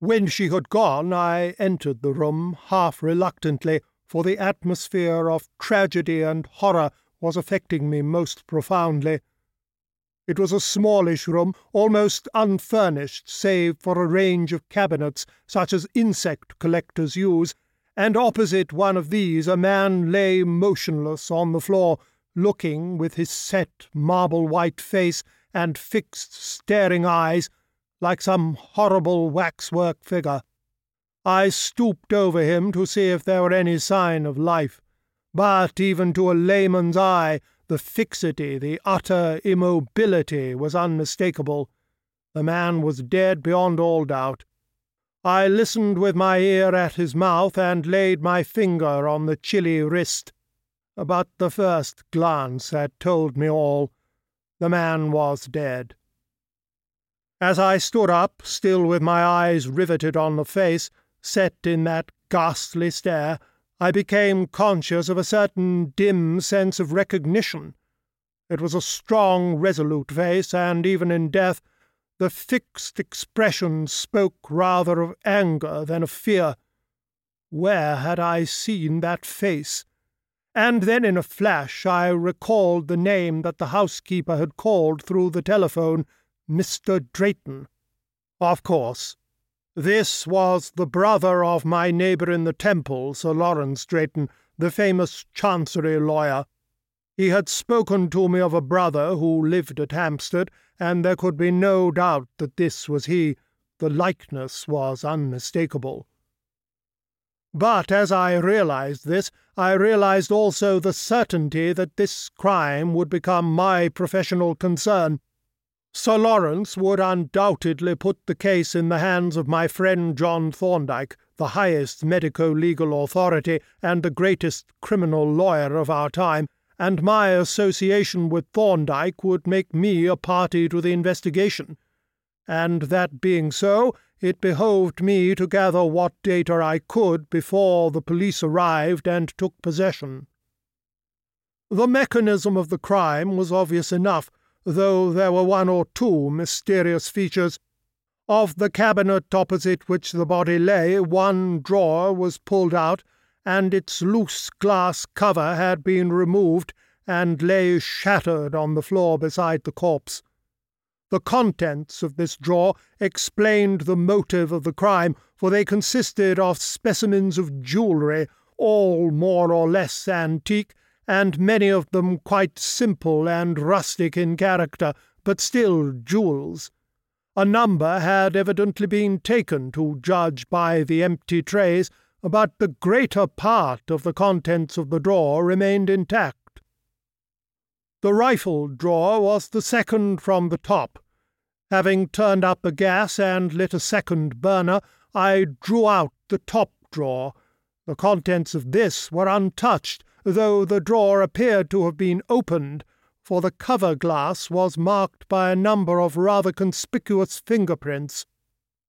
When she had gone, I entered the room half reluctantly, for the atmosphere of tragedy and horror was affecting me most profoundly. It was a smallish room, almost unfurnished save for a range of cabinets such as insect collectors use, and opposite one of these a man lay motionless on the floor, looking with his set marble white face and fixed staring eyes like some horrible waxwork figure. I stooped over him to see if there were any sign of life, but even to a layman's eye the fixity, the utter immobility was unmistakable. The man was dead beyond all doubt. I listened with my ear at his mouth and laid my finger on the chilly wrist. But the first glance had told me all. The man was dead. As I stood up, still with my eyes riveted on the face, set in that ghastly stare, I became conscious of a certain dim sense of recognition. It was a strong, resolute face, and even in death, the fixed expression spoke rather of anger than of fear. Where had I seen that face? And then in a flash I recalled the name that the housekeeper had called through the telephone Mr. Drayton. Of course, this was the brother of my neighbour in the Temple, Sir Lawrence Drayton, the famous Chancery lawyer. He had spoken to me of a brother who lived at Hampstead, and there could be no doubt that this was he. The likeness was unmistakable. But as I realized this, I realized also the certainty that this crime would become my professional concern. Sir Lawrence would undoubtedly put the case in the hands of my friend John Thorndyke, the highest medico legal authority and the greatest criminal lawyer of our time, and my association with Thorndyke would make me a party to the investigation. And that being so, it behoved me to gather what data I could before the police arrived and took possession. The mechanism of the crime was obvious enough though there were one or two mysterious features. Of the cabinet opposite which the body lay, one drawer was pulled out, and its loose glass cover had been removed and lay shattered on the floor beside the corpse. The contents of this drawer explained the motive of the crime, for they consisted of specimens of jewellery, all more or less antique, and many of them quite simple and rustic in character, but still jewels. A number had evidently been taken, to judge by the empty trays, but the greater part of the contents of the drawer remained intact. The rifle drawer was the second from the top. Having turned up the gas and lit a second burner, I drew out the top drawer. The contents of this were untouched, though the drawer appeared to have been opened, for the cover glass was marked by a number of rather conspicuous fingerprints.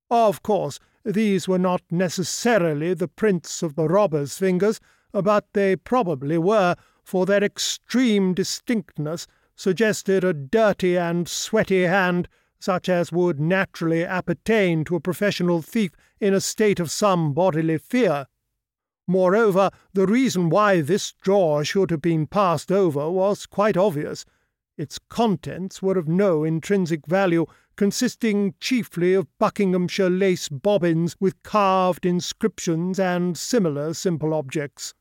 Of course, these were not necessarily the prints of the robber's fingers, but they probably were, for their extreme distinctness suggested a dirty and sweaty hand, such as would naturally appertain to a professional thief in a state of some bodily fear. Moreover, the reason why this drawer should have been passed over was quite obvious. Its contents were of no intrinsic value, consisting chiefly of Buckinghamshire lace bobbins with carved inscriptions and similar simple objects.